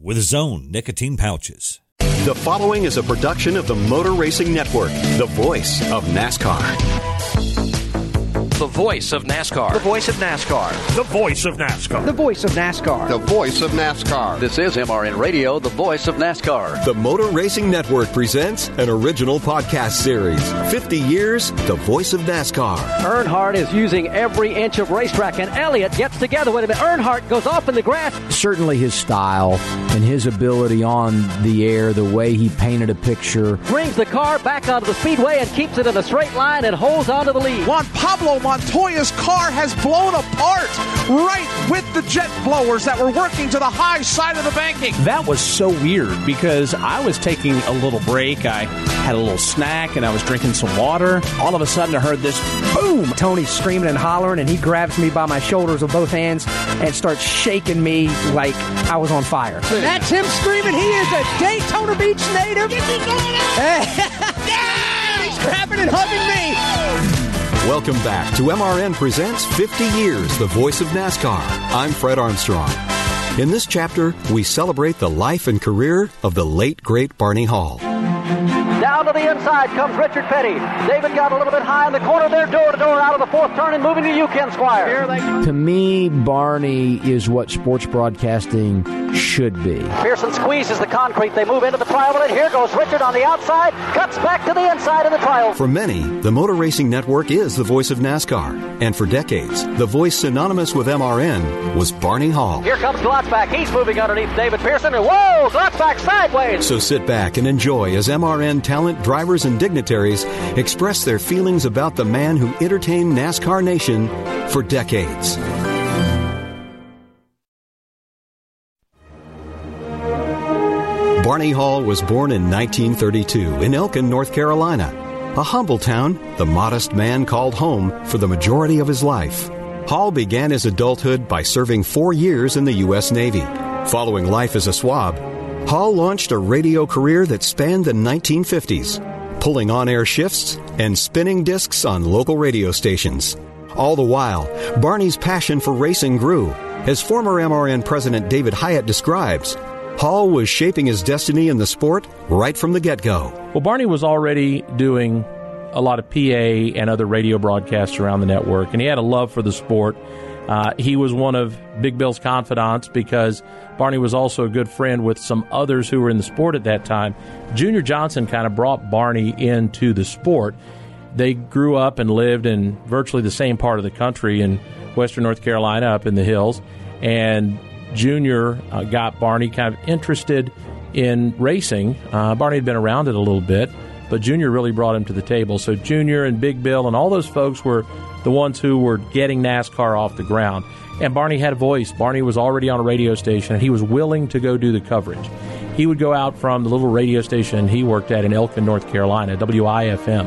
with Zone nicotine pouches. The following is a production of the Motor Racing Network, the voice of NASCAR the voice of NASCAR. The voice of NASCAR. The voice of NASCAR. The voice of NASCAR. The voice of NASCAR. This is MRN Radio, the voice of NASCAR. The Motor Racing Network presents an original podcast series 50 Years, the voice of NASCAR. Earnhardt is using every inch of racetrack, and Elliott gets together with him. Earnhardt goes off in the grass. Certainly his style and his ability on the air, the way he painted a picture. Brings the car back onto the speedway and keeps it in a straight line and holds onto the lead. Juan Pablo Montoya's car has blown apart right with the jet blowers that were working to the high side of the banking. That was so weird because I was taking a little break. I had a little snack and I was drinking some water. All of a sudden, I heard this boom. Tony's screaming and hollering, and he grabs me by my shoulders with both hands and starts shaking me like I was on fire. That's him screaming. He is a Daytona Beach native. yeah! He's Welcome back to MRN Presents 50 Years, the voice of NASCAR. I'm Fred Armstrong. In this chapter, we celebrate the life and career of the late, great Barney Hall. Down to the inside comes Richard Petty. David got a little bit high in the corner there, door to door out of the fourth turn and moving to you, Ken Squier. To me, Barney is what sports broadcasting should be. Pearson squeezes the concrete. They move into the trial, and here goes Richard on the outside, cuts back to the inside in the trial. For many, the Motor Racing Network is the voice of NASCAR. And for decades, the voice synonymous with MRN was Barney Hall. Here comes Glotzbach. He's moving underneath David Pearson. And whoa, Glotzbach sideways. So sit back and enjoy as MRN talent, drivers, and dignitaries express their feelings about the man who entertained NASCAR Nation for decades. Barney Hall was born in 1932 in Elkin, North Carolina. A humble town, the modest man called home for the majority of his life. Hall began his adulthood by serving four years in the U.S. Navy. Following life as a swab, Hall launched a radio career that spanned the 1950s, pulling on air shifts and spinning discs on local radio stations. All the while, Barney's passion for racing grew. As former MRN President David Hyatt describes, Hall was shaping his destiny in the sport right from the get go. Well, Barney was already doing a lot of PA and other radio broadcasts around the network, and he had a love for the sport. Uh, he was one of Big Bill's confidants because Barney was also a good friend with some others who were in the sport at that time. Junior Johnson kind of brought Barney into the sport. They grew up and lived in virtually the same part of the country in western North Carolina, up in the hills. And Junior uh, got Barney kind of interested in racing. Uh, Barney had been around it a little bit, but Junior really brought him to the table. So Junior and Big Bill and all those folks were the ones who were getting NASCAR off the ground. And Barney had a voice. Barney was already on a radio station, and he was willing to go do the coverage. He would go out from the little radio station he worked at in Elkin, North Carolina, WIFM,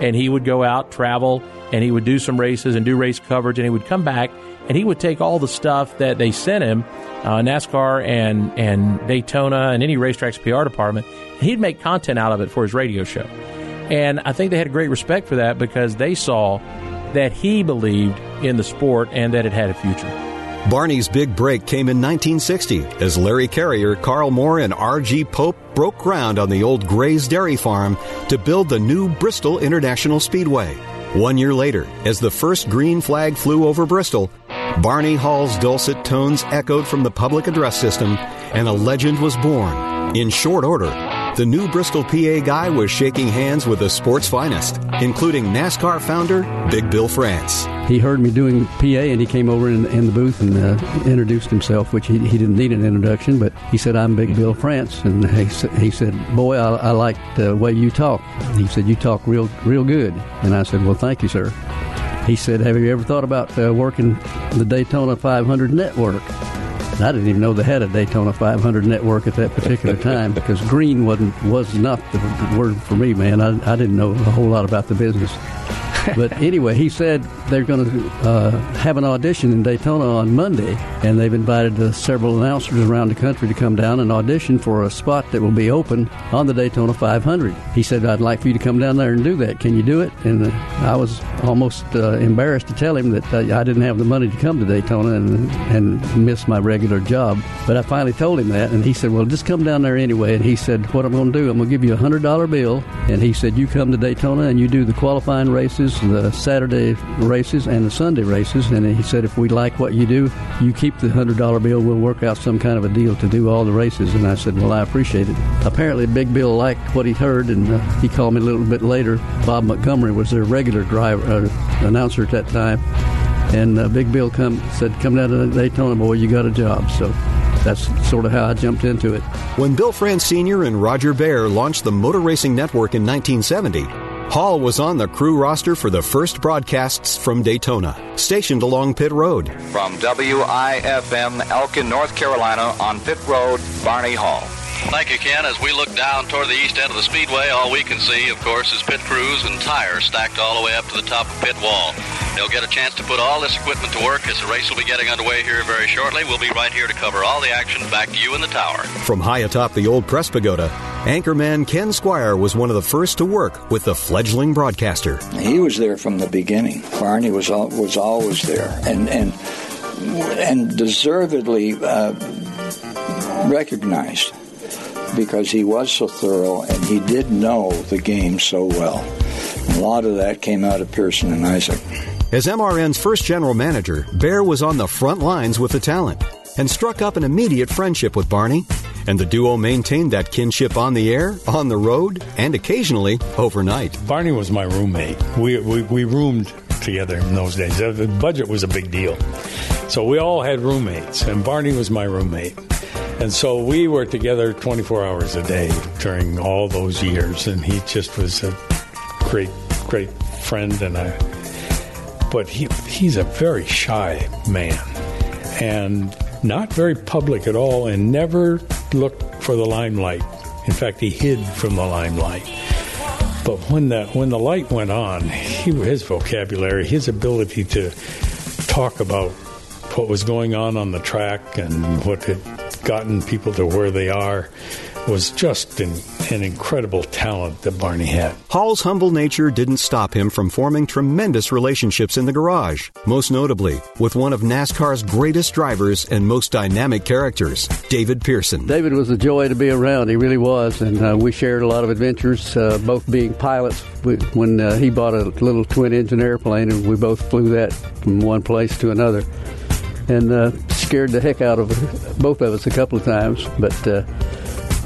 and he would go out, travel, and he would do some races and do race coverage, and he would come back and he would take all the stuff that they sent him, uh, NASCAR and and Daytona and any racetrack's PR department, and he'd make content out of it for his radio show. And I think they had a great respect for that because they saw that he believed in the sport and that it had a future. Barney's big break came in 1960 as Larry Carrier, Carl Moore, and R.G. Pope broke ground on the old Gray's Dairy Farm to build the new Bristol International Speedway. One year later, as the first green flag flew over Bristol, Barney Hall's dulcet tones echoed from the public address system, and a legend was born. In short order, the new Bristol PA guy was shaking hands with the sport's finest, including NASCAR founder Big Bill France. He heard me doing PA and he came over in, in the booth and uh, introduced himself, which he, he didn't need an introduction, but he said, I'm Big Bill France. And he, he said, Boy, I, I like the way you talk. He said, You talk real, real good. And I said, Well, thank you, sir. He said, Have you ever thought about uh, working the Daytona 500 network? I didn't even know they had a Daytona 500 network at that particular time because green wasn't was not the, word for me, man. I, I didn't know a whole lot about the business. but anyway, he said they're going to uh, have an audition in Daytona on Monday, and they've invited uh, several announcers around the country to come down and audition for a spot that will be open on the Daytona 500. He said, "I'd like for you to come down there and do that. Can you do it?" And uh, I was almost uh, embarrassed to tell him that uh, I didn't have the money to come to Daytona and and miss my regular job. But I finally told him that, and he said, "Well, just come down there anyway." And he said, "What I'm going to do, I'm going to give you a hundred dollar bill." And he said, "You come to Daytona and you do the qualifying races." The Saturday races and the Sunday races. And he said, if we like what you do, you keep the hundred dollar bill. We'll work out some kind of a deal to do all the races. And I said, well, I appreciate it. Apparently, Big Bill liked what he heard, and uh, he called me a little bit later. Bob Montgomery was their regular driver uh, announcer at that time. And uh, Big Bill come said, "Come down to Daytona, boy. You got a job." So that's sort of how I jumped into it. When Bill France Sr. and Roger Bear launched the Motor Racing Network in 1970, Hall was on the crew roster for the first broadcasts from Daytona, stationed along Pit Road. From WIFM Elkin, North Carolina, on Pit Road, Barney Hall. Thank you, Ken. As we look down toward the east end of the speedway, all we can see, of course, is pit crews and tires stacked all the way up to the top of pit wall. They'll get a chance to put all this equipment to work as the race will be getting underway here very shortly. We'll be right here to cover all the action back to you in the tower. From high atop the old press pagoda, anchorman Ken Squier was one of the first to work with the fledgling broadcaster. He was there from the beginning. Barney was was always there, and and and deservedly uh, recognized because he was so thorough and he did know the game so well. a lot of that came out of Pearson and Isaac. As MRN's first general manager, Bear was on the front lines with the talent and struck up an immediate friendship with Barney. And the duo maintained that kinship on the air, on the road, and occasionally overnight. Barney was my roommate. We, we, we roomed together in those days. The budget was a big deal. So we all had roommates, and Barney was my roommate. And so we were together 24 hours a day during all those years, and he just was a great, great friend. And I, but he he's a very shy man, and not very public at all, and never looked for the limelight. In fact, he hid from the limelight. But when the when the light went on, he, his vocabulary, his ability to talk about what was going on on the track and what had gotten people to where they are was just an, an, incredible talent that Barney had. Hall's humble nature didn't stop him from forming tremendous relationships in the garage, most notably with one of NASCAR's greatest drivers and most dynamic characters, David Pearson. David was a joy to be around. He really was, and uh, we shared a lot of adventures, uh, both being pilots. When uh, he bought a little twin engine airplane, and we both flew that from one place to another and uh, scared the heck out of both of us a couple of times. But uh,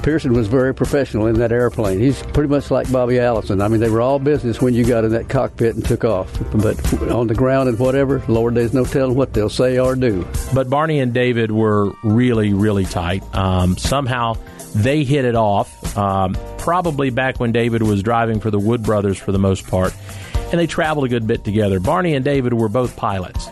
Pearson was very professional in that airplane. He's pretty much like Bobby Allison. I mean, they were all business when you got in that cockpit and took off. But on the ground and whatever, Lord, there's no telling what they'll say or do. But Barney and David were really, really tight. Um, somehow they hit it off. Um, probably back when David was driving for the Wood Brothers for the most part, and they traveled a good bit together. Barney and David were both pilots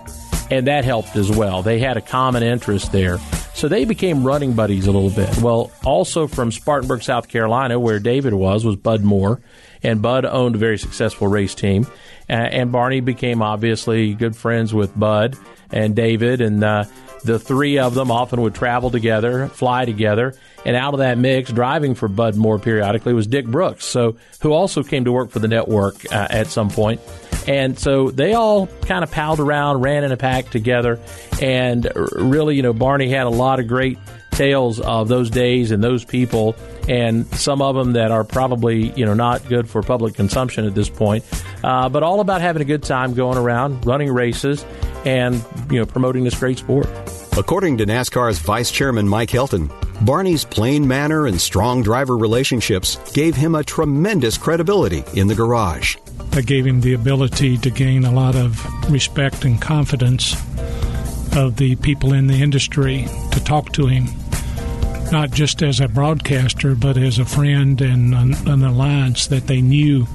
and that helped as well. They had a common interest there. So they became running buddies a little bit. Well, also from Spartanburg, South Carolina, where David was, was Bud Moore. And Bud owned a very successful race team. and Barney became obviously good friends with Bud and David. And uh, the three of them often would travel together, fly together. And out of that mix, driving for Bud Moore periodically was Dick Brooks, so who also came to work for the network uh, at some point. And so they all kind of palled around, ran in a pack together, and really, you know, Barney had a lot of great tales of those days and those people, and some of them that are probably you know not good for public consumption at this point. Uh, but all about having a good time going around, running races, and you know promoting this great sport. According to NASCAR's Vice Chairman Mike Helton, Barney's plain manner and strong driver relationships gave him a tremendous credibility in the garage. That gave him the ability to gain a lot of respect and confidence of the people in the industry to talk to him, not just as a broadcaster, but as a friend and an, an alliance that they knew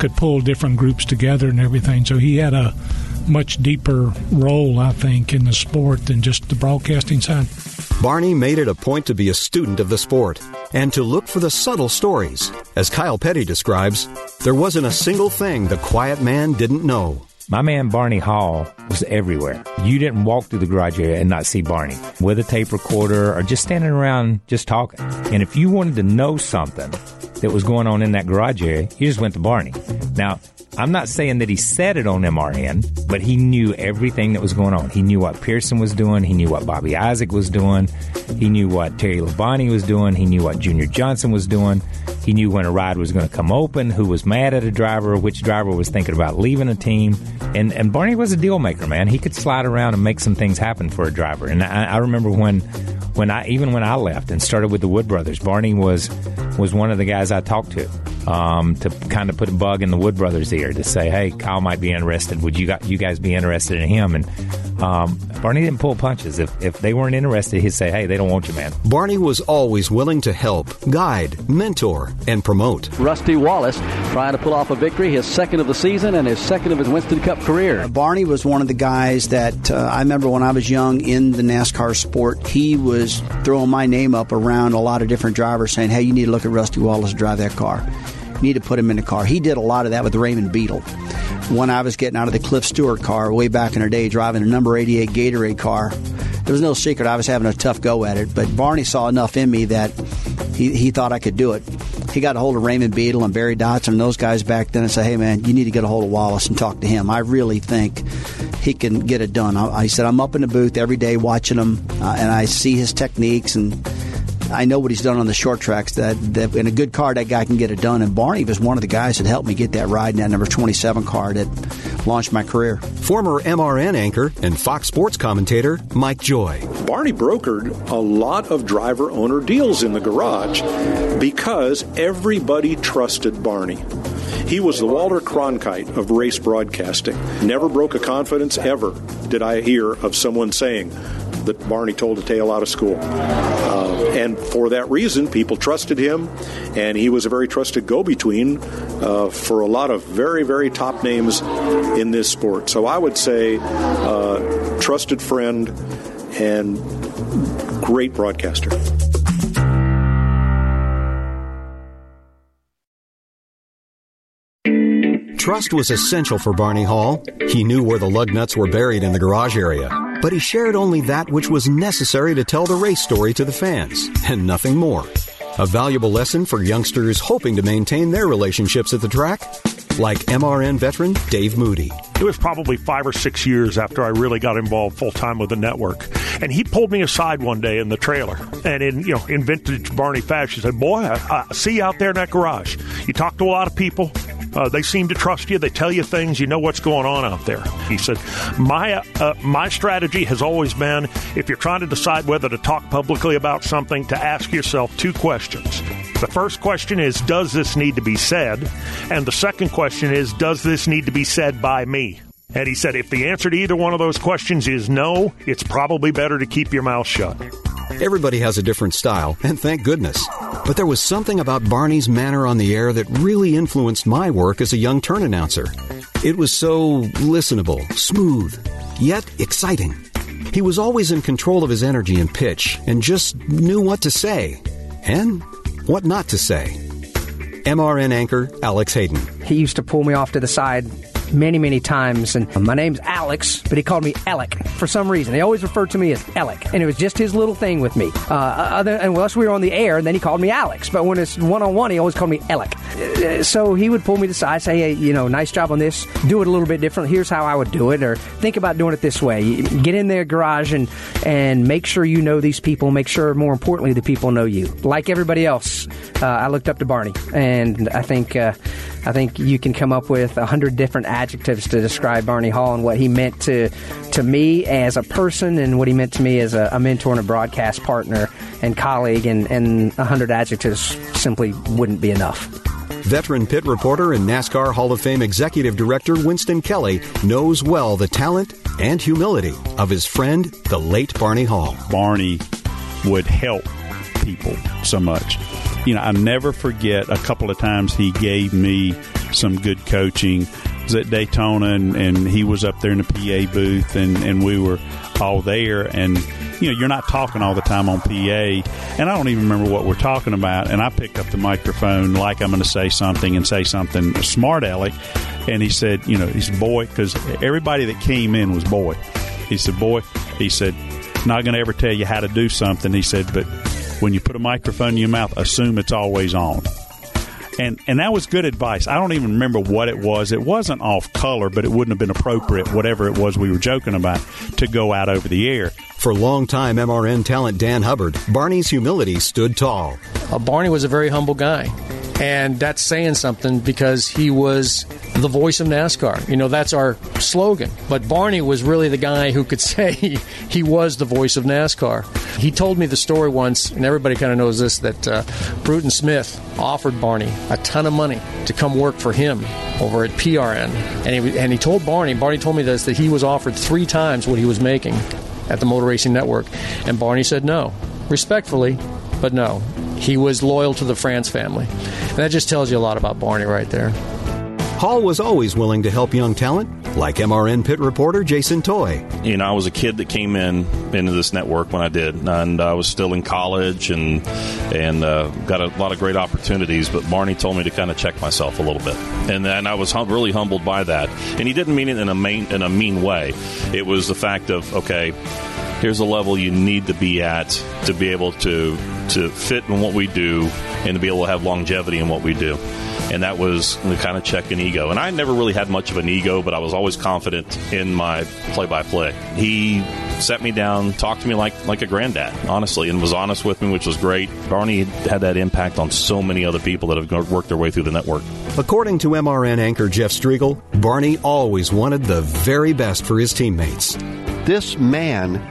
could pull different groups together and everything. So he had a much deeper role, I think, in the sport than just the broadcasting side. Barney made it a point to be a student of the sport and to look for the subtle stories. As Kyle Petty describes, there wasn't a single thing the quiet man didn't know. My man Barney Hall was everywhere. You didn't walk through the garage area and not see Barney with a tape recorder or just standing around just talking. And if you wanted to know something that was going on in that garage area, he just went to Barney. Now, I'm not saying that he said it on MRN, but he knew everything that was going on. He knew what Pearson was doing. He knew what Bobby Isaac was doing. He knew what Terry Labonte was doing. He knew what Junior Johnson was doing. He knew when a ride was going to come open, who was mad at a driver, which driver was thinking about leaving a team. And, and Barney was a deal maker, man. He could slide around and make some things happen for a driver. And I, I remember when, when I, even when I left and started with the Wood Brothers, Barney was, was one of the guys I talked to um, to kind of put a bug in the Wood Brothers' ear to say, "Hey, Kyle might be interested. Would you you guys be interested in him?" And um, Barney didn't pull punches. If if they weren't interested, he'd say, "Hey, they don't want you, man." Barney was always willing to help, guide, mentor, and promote. Rusty Wallace trying to pull off a victory, his second of the season and his second of his Winston Cup career. Barney was one of the guys that uh, I remember when I was young in the NASCAR sport. He was throwing my name up around a lot of different drivers, saying, "Hey, you need to look at Rusty Wallace drive that car." Need to put him in the car. He did a lot of that with Raymond Beadle. When I was getting out of the Cliff Stewart car way back in the day, driving a number 88 Gatorade car, there was no secret I was having a tough go at it. But Barney saw enough in me that he, he thought I could do it. He got a hold of Raymond Beadle and Barry Dodson and those guys back then and said, hey, man, you need to get a hold of Wallace and talk to him. I really think he can get it done. I, I said, I'm up in the booth every day watching him, uh, and I see his techniques and I know what he's done on the short tracks. That, that in a good car, that guy can get it done. And Barney was one of the guys that helped me get that ride in that number 27 car that launched my career. Former MRN anchor and Fox Sports commentator Mike Joy. Barney brokered a lot of driver owner deals in the garage because everybody trusted Barney. He was the Walter Cronkite of race broadcasting. Never broke a confidence ever, did I hear of someone saying that Barney told a tale out of school. Uh, and for that reason, people trusted him, and he was a very trusted go between uh, for a lot of very, very top names in this sport. So I would say, uh, trusted friend and great broadcaster. Trust was essential for Barney Hall. He knew where the lug nuts were buried in the garage area, but he shared only that which was necessary to tell the race story to the fans, and nothing more. A valuable lesson for youngsters hoping to maintain their relationships at the track, like MRN veteran Dave Moody. It was probably five or six years after I really got involved full time with the network, and he pulled me aside one day in the trailer, and in you know in vintage Barney fashion, said, "Boy, I, I see you out there in that garage. You talk to a lot of people. Uh, they seem to trust you. They tell you things. You know what's going on out there. He said, "My uh, my strategy has always been if you're trying to decide whether to talk publicly about something, to ask yourself two questions. The first question is, does this need to be said? And the second question is, does this need to be said by me?" And he said, if the answer to either one of those questions is no, it's probably better to keep your mouth shut. Everybody has a different style, and thank goodness. But there was something about Barney's manner on the air that really influenced my work as a young turn announcer. It was so listenable, smooth, yet exciting. He was always in control of his energy and pitch and just knew what to say and what not to say. MRN anchor Alex Hayden. He used to pull me off to the side many, many times. And my name's Alex, but he called me Alec for some reason. He always referred to me as Alec, and it was just his little thing with me. Uh, other, unless we were on the air, and then he called me Alex. But when it's one on one, he always called me Alec. Uh, so he would pull me to side, say, "Hey, you know, nice job on this. Do it a little bit different. Here's how I would do it, or think about doing it this way. Get in their garage and and make sure you know these people. Make sure, more importantly, the people know you. Like everybody else, uh, I looked up to Barney, and I think uh, I think you can come up with a hundred different adjectives to describe Barney Hall and what he meant to to me as a person and what he meant to me as a, a mentor and a broadcast partner and colleague. And and a hundred adjectives simply wouldn't be enough. Veteran pit reporter and NASCAR Hall of Fame executive director Winston Kelley knows well the talent and humility of his friend, the late Barney Hall. Barney would help people so much. You know, I never forget a couple of times he gave me some good coaching was at Daytona, and, and he was up there in the PA booth, and, and we were all there. And you know, you're not talking all the time on PA, and I don't even remember what we're talking about. And I picked up the microphone like I'm going to say something and say something smart, Alec. And he said, you know, he said, boy, because everybody that came in was boy. He said, boy, he said, not going to ever tell you how to do something. He said, but when you put a microphone in your mouth, assume it's always on and and that was good advice. I don't even remember what it was. It wasn't off color, but it wouldn't have been appropriate, whatever it was we were joking about, to go out over the air. For longtime MRN talent Dan Hubbard, Barney's humility stood tall. Uh, Barney was a very humble guy. And that's saying something because he was the voice of NASCAR. You know, that's our slogan. But Barney was really the guy who could say he was the voice of NASCAR. He told me the story once, and everybody kind of knows this, that uh, Bruton Smith offered Barney a ton of money to come work for him over at PRN. And he, and he told Barney, Barney told me this, that he was offered three times what he was making at the Motor Racing Network. And Barney said no, respectfully, but no. He was loyal to the France family. And that just tells you a lot about Barney right there. Hall was always willing to help young talent, like MRN pit reporter Jason Toy. You know, I was a kid that came in into this network when I did, and I was still in college and and uh, got a lot of great opportunities. But Barney told me to kind of check myself a little bit, and then I was hum- really humbled by that. And he didn't mean it in a main in a mean way. It was the fact of okay here's a level you need to be at to be able to to fit in what we do and to be able to have longevity in what we do. And that was the kind of check an ego. And I never really had much of an ego, but I was always confident in my play by play. He sat me down, talked to me like like a granddad, honestly, and was honest with me, which was great. Barney had that impact on so many other people that have worked their way through the network. According to MRN anchor Jeff Striegle, Barney always wanted the very best for his teammates. This man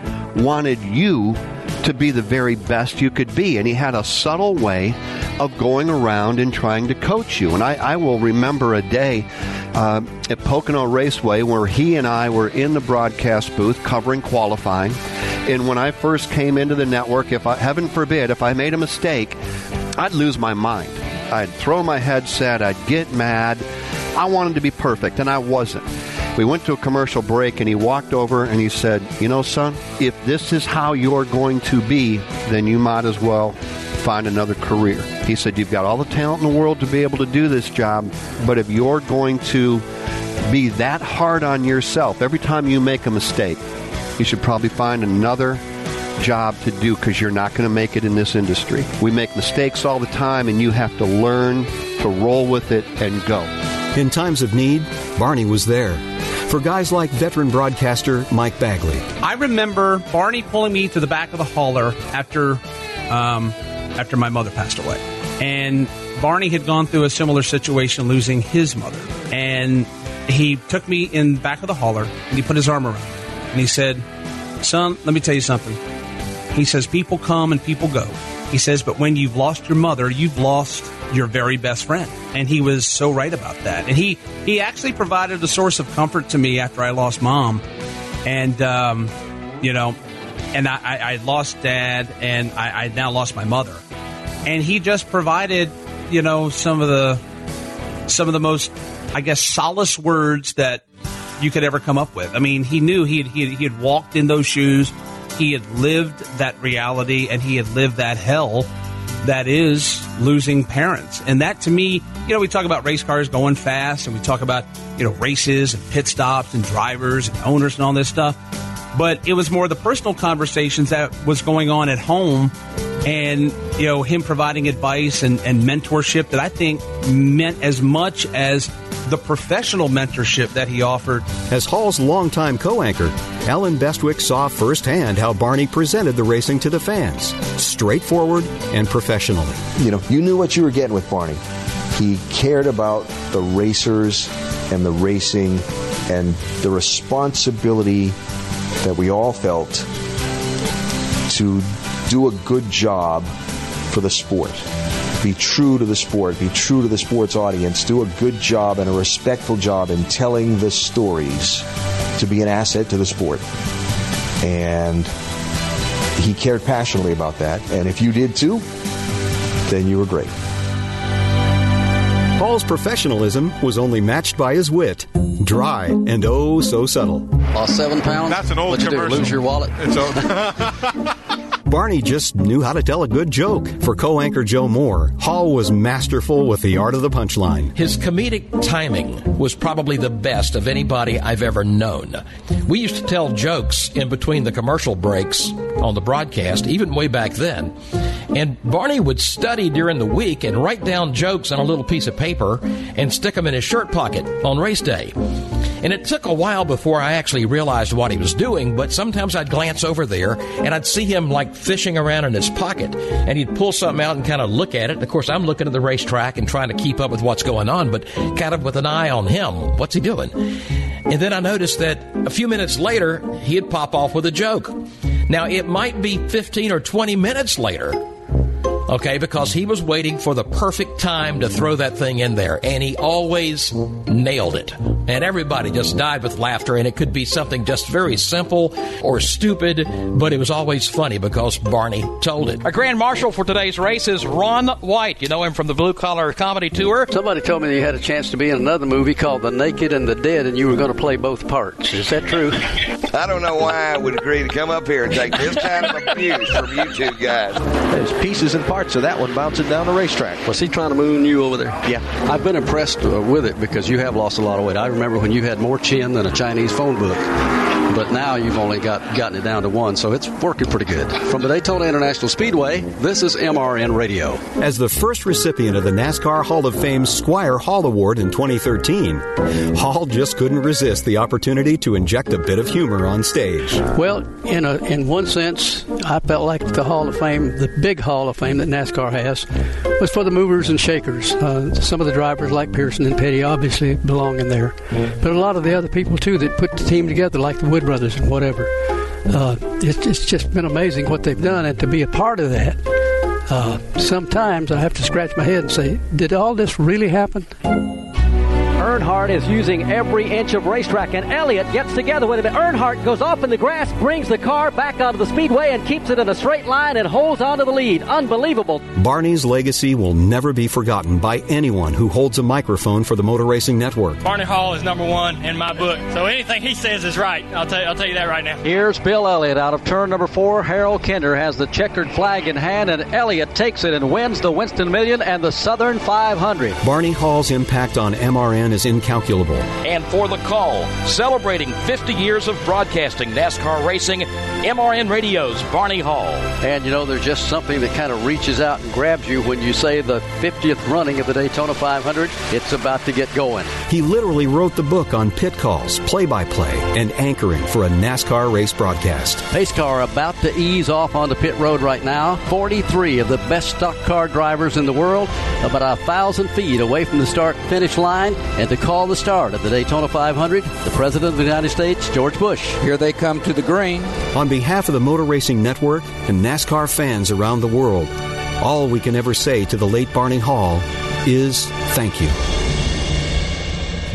wanted you to be the very best you could be. And he had a subtle way of going around and trying to coach you. And I, I will remember a day uh, at Pocono Raceway where he and I were in the broadcast booth covering qualifying. And when I first came into the network, if I, heaven forbid, if I made a mistake, I'd lose my mind. I'd throw my headset, I'd get mad. I wanted to be perfect, and I wasn't. We went to a commercial break and he walked over and he said, You know, son, if this is how you're going to be, then you might as well find another career. He said, You've got all the talent in the world to be able to do this job, but if you're going to be that hard on yourself every time you make a mistake, you should probably find another job to do because you're not going to make it in this industry. We make mistakes all the time, and you have to learn to roll with it and go. In times of need, Barney was there for guys like veteran broadcaster Mike Bagley. I remember Barney pulling me to the back of the hauler after um, after my mother passed away, and Barney had gone through a similar situation, losing his mother, and he took me in back of the hauler and he put his arm around me and he said, "Son, let me tell you something." He says, "People come and people go." He says, "But when you've lost your mother, you've lost your very best friend." And he was so right about that. And he he actually provided a source of comfort to me after I lost mom, and um, you know, and I, I lost dad, and I, I now lost my mother, and he just provided, you know, some of the some of the most, I guess, solace words that you could ever come up with. I mean, he knew he had, he had, he had walked in those shoes, he had lived that reality, and he had lived that hell that is losing parents. And that to me, you know, we talk about race cars going fast and we talk about, you know, races and pit stops and drivers and owners and all this stuff. But it was more the personal conversations that was going on at home and, you know, him providing advice and, and mentorship that I think meant as much as the professional mentorship that he offered. As Hall's longtime co anchor, Allen Bestwick saw firsthand how Barney presented the racing to the fans straightforward and professionally. You know, you knew what you were getting with Barney. He cared about the racers and the racing and the responsibility that we all felt to do a good job for the sport be true to the sport, be true to the sports audience, do a good job and a respectful job in telling the stories to be an asset to the sport. And he cared passionately about that. And if you did too, then you were great. Hall's professionalism was only matched by his wit, dry and oh so subtle. Lost seven pounds. That's an old What'd you do, lose your wallet? It's old. Barney just knew how to tell a good joke. For co anchor Joe Moore, Hall was masterful with the art of the punchline. His comedic timing was probably the best of anybody I've ever known. We used to tell jokes in between the commercial breaks on the broadcast, even way back then. And Barney would study during the week and write down jokes on a little piece of paper and stick them in his shirt pocket on race day. And it took a while before I actually realized what he was doing, but sometimes I'd glance over there and I'd see him like fishing around in his pocket and he'd pull something out and kind of look at it. Of course, I'm looking at the racetrack and trying to keep up with what's going on, but kind of with an eye on him. What's he doing? And then I noticed that a few minutes later, he'd pop off with a joke. Now, it might be 15 or 20 minutes later, okay, because he was waiting for the perfect time to throw that thing in there, and he always nailed it. And everybody just died with laughter, and it could be something just very simple or stupid, but it was always funny because Barney told it. Our grand marshal for today's race is Ron White. You know him from the Blue Collar Comedy Tour. Somebody told me you had a chance to be in another movie called The Naked and the Dead, and you were going to play both parts. Is that true? I don't know why I would agree to come up here and take this kind of abuse from you two guys. There's pieces and parts of that one bouncing down the racetrack. Was he trying to moon you over there? Yeah. I've been impressed uh, with it because you have lost a lot of weight. I remember when you had more chin than a Chinese phone book. But now you've only got gotten it down to one, so it's working pretty good. From the Daytona International Speedway, this is MRN Radio. As the first recipient of the NASCAR Hall of Fame's Squier Hall Award in 2013, Hall just couldn't resist the opportunity to inject a bit of humor on stage. Well, in a, in one sense, I felt like the Hall of Fame, the big Hall of Fame that NASCAR has, was for the movers and shakers. Uh, some of the drivers, like Pearson and Petty, obviously belong in there, but a lot of the other people too that put the team together, like the Wood brothers and whatever. Uh, it's, it's just been amazing what they've done, and to be a part of that. Uh, sometimes I have to scratch my head and say, did all this really happen? Earnhardt is using every inch of racetrack, and Elliott gets together with him. Earnhardt goes off in the grass, brings the car back out of the speedway, and keeps it in a straight line and holds on to the lead. Unbelievable. Barney's legacy will never be forgotten by anyone who holds a microphone for the Motor Racing Network. Barney Hall is number one in my book, so anything he says is right. I'll tell you, I'll tell you that right now. Here's Bill Elliott out of turn number four. Harold Kinder has the checkered flag in hand, and Elliott takes it and wins the Winston Million and the Southern 500. Barney Hall's impact on MRN is incalculable. And for the call, celebrating 50 years of broadcasting NASCAR racing, MRN Radio's Barney Hall. And you know, there's just something that kind of reaches out and grabs you when you say the 50th running of the Daytona 500. It's about to get going. He literally wrote the book on pit calls, play by play, and anchoring for a NASCAR race broadcast. Pace car about to ease off onto pit road right now. 43 of the best stock car drivers in the world, about a thousand feet away from the start finish line, and to call the start of the Daytona 500, the President of the United States, George Bush. Here they come to the green. On behalf of the Motor Racing Network and NASCAR fans around the world, all we can ever say to the late Barney Hall is thank you.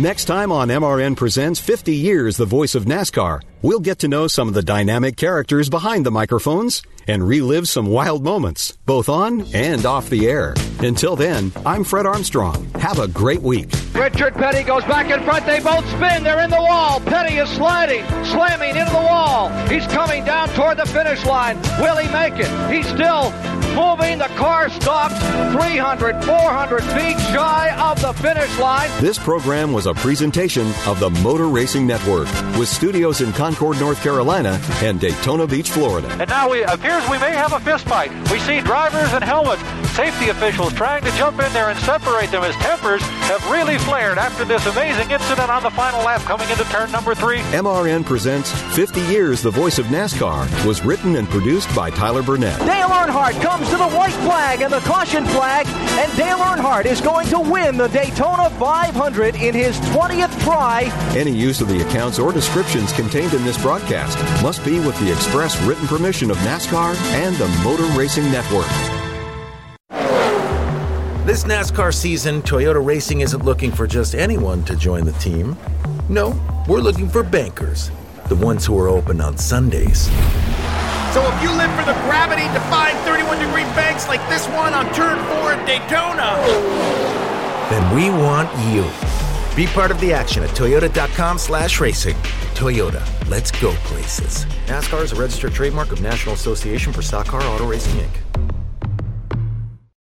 Next time on MRN Presents 50 Years the Voice of NASCAR, we'll get to know some of the dynamic characters behind the microphones and relive some wild moments, both on and off the air. Until then, I'm Fred Armstrong. Have a great week. Richard Petty goes back in front. They both spin. They're in the wall. Petty is sliding, slamming into the wall. He's coming down toward the finish line. Will he make it? He's still moving. The car stops 300, 400 feet shy of the finish line. This program was a presentation of the Motor Racing Network with studios in Concord, North Carolina and Daytona Beach, Florida. And now it appears we may have a fist fight. We see drivers and helmets, safety officials trying to jump in there and separate them as tempers have really flared after this amazing incident on the final lap coming into turn number three. MRN presents 50 Years the Voice of NASCAR was written and produced by Tyler Burnett. Dale Earnhardt comes to the white flag and the caution flag, and Dale Earnhardt is going to win the Daytona 500 in his 20th try. Any use of the accounts or descriptions contained in this broadcast must be with the express written permission of NASCAR and the Motor Racing Network. This NASCAR season, Toyota Racing isn't looking for just anyone to join the team. No, we're looking for bankers, the ones who are open on Sundays. So if you live for the gravity-defying 31-degree banks like this one on Turn 4 at Daytona, then we want you. Be part of the action at toyota.com slash racing. Toyota, let's go places. NASCAR is a registered trademark of National Association for Stock Car Auto Racing, Inc.